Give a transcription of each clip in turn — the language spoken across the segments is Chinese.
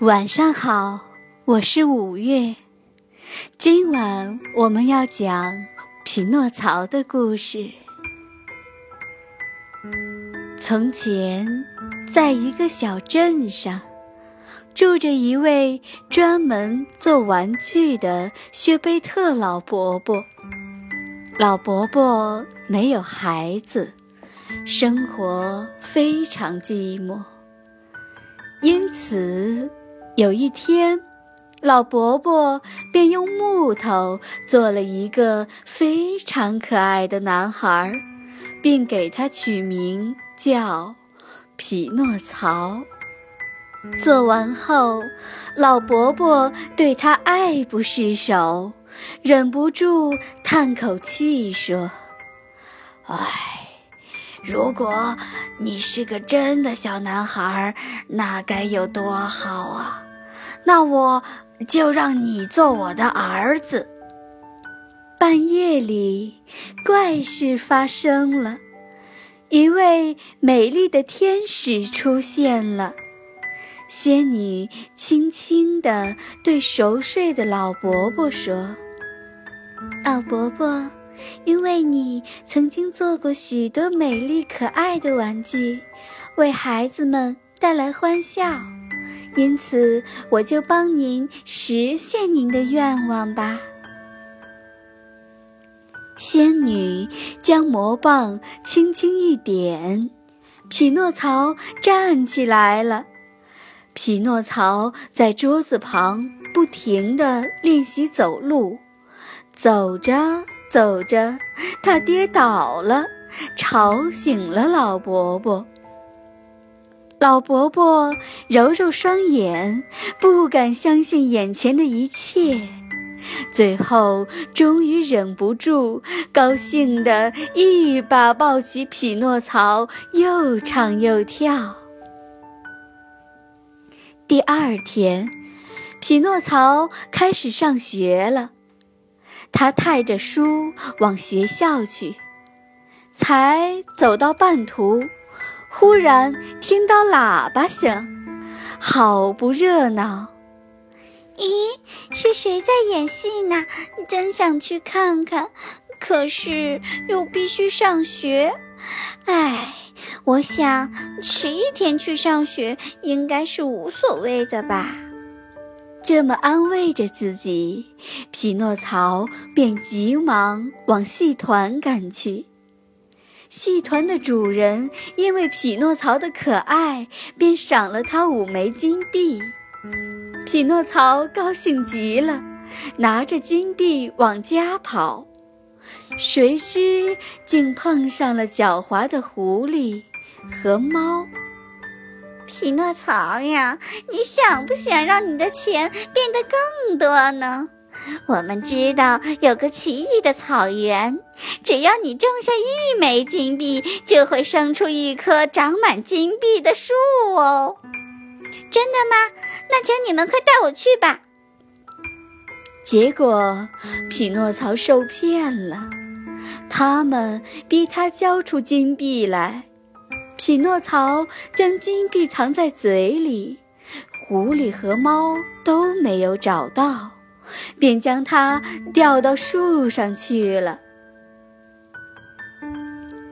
晚上好，我是五月。今晚我们要讲匹诺曹的故事。从前，在一个小镇上，住着一位专门做玩具的薛贝特老伯伯。老伯伯没有孩子，生活非常寂寞，因此。有一天，老伯伯便用木头做了一个非常可爱的男孩，并给他取名叫匹诺曹。做完后，老伯伯对他爱不释手，忍不住叹口气说：“唉，如果你是个真的小男孩，那该有多好啊！”那我就让你做我的儿子。半夜里，怪事发生了，一位美丽的天使出现了。仙女轻轻地对熟睡的老伯伯说：“老伯伯，因为你曾经做过许多美丽可爱的玩具，为孩子们带来欢笑。”因此，我就帮您实现您的愿望吧。仙女将魔棒轻轻一点，匹诺曹站起来了。匹诺曹在桌子旁不停地练习走路，走着走着，他跌倒了，吵醒了老伯伯。老伯伯揉揉双眼，不敢相信眼前的一切，最后终于忍不住，高兴地一把抱起匹诺曹，又唱又跳。第二天，匹诺曹开始上学了，他带着书往学校去，才走到半途。忽然听到喇叭声，好不热闹！咦，是谁在演戏呢？真想去看看，可是又必须上学。唉，我想迟一天去上学应该是无所谓的吧。这么安慰着自己，匹诺曹便急忙往戏团赶去。戏团的主人因为匹诺曹的可爱，便赏了他五枚金币。匹诺曹高兴极了，拿着金币往家跑，谁知竟碰上了狡猾的狐狸和猫。匹诺曹呀，你想不想让你的钱变得更多呢？我们知道有个奇异的草原，只要你种下一枚金币，就会生出一棵长满金币的树哦。真的吗？那请你们快带我去吧。结果，匹诺曹受骗了，他们逼他交出金币来。匹诺曹将金币藏在嘴里，狐狸和猫都没有找到。便将它吊到树上去了。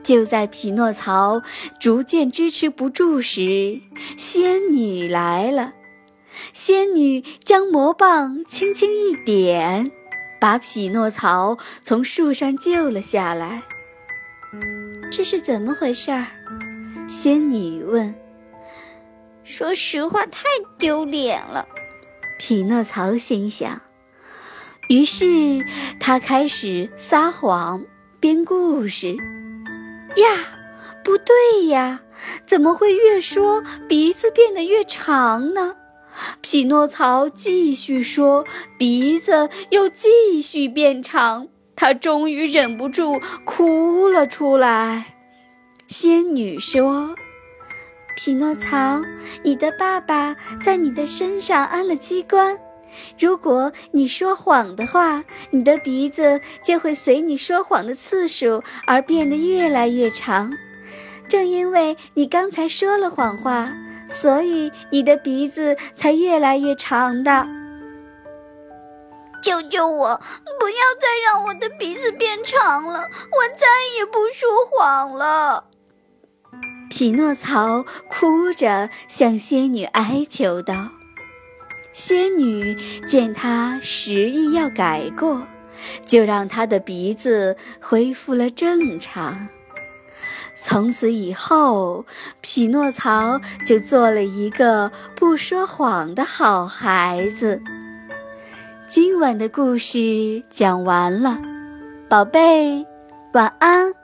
就在匹诺曹逐渐支持不住时，仙女来了。仙女将魔棒轻轻一点，把匹诺曹从树上救了下来。这是怎么回事儿？仙女问。说实话，太丢脸了。匹诺曹心想。于是他开始撒谎编故事。呀，不对呀，怎么会越说鼻子变得越长呢？匹诺曹继续说，鼻子又继续变长。他终于忍不住哭了出来。仙女说：“匹诺曹，你的爸爸在你的身上安了机关。”如果你说谎的话，你的鼻子就会随你说谎的次数而变得越来越长。正因为你刚才说了谎话，所以你的鼻子才越来越长的。救救我！不要再让我的鼻子变长了，我再也不说谎了。匹诺曹哭着向仙女哀求道。仙女见他执意要改过，就让他的鼻子恢复了正常。从此以后，匹诺曹就做了一个不说谎的好孩子。今晚的故事讲完了，宝贝，晚安。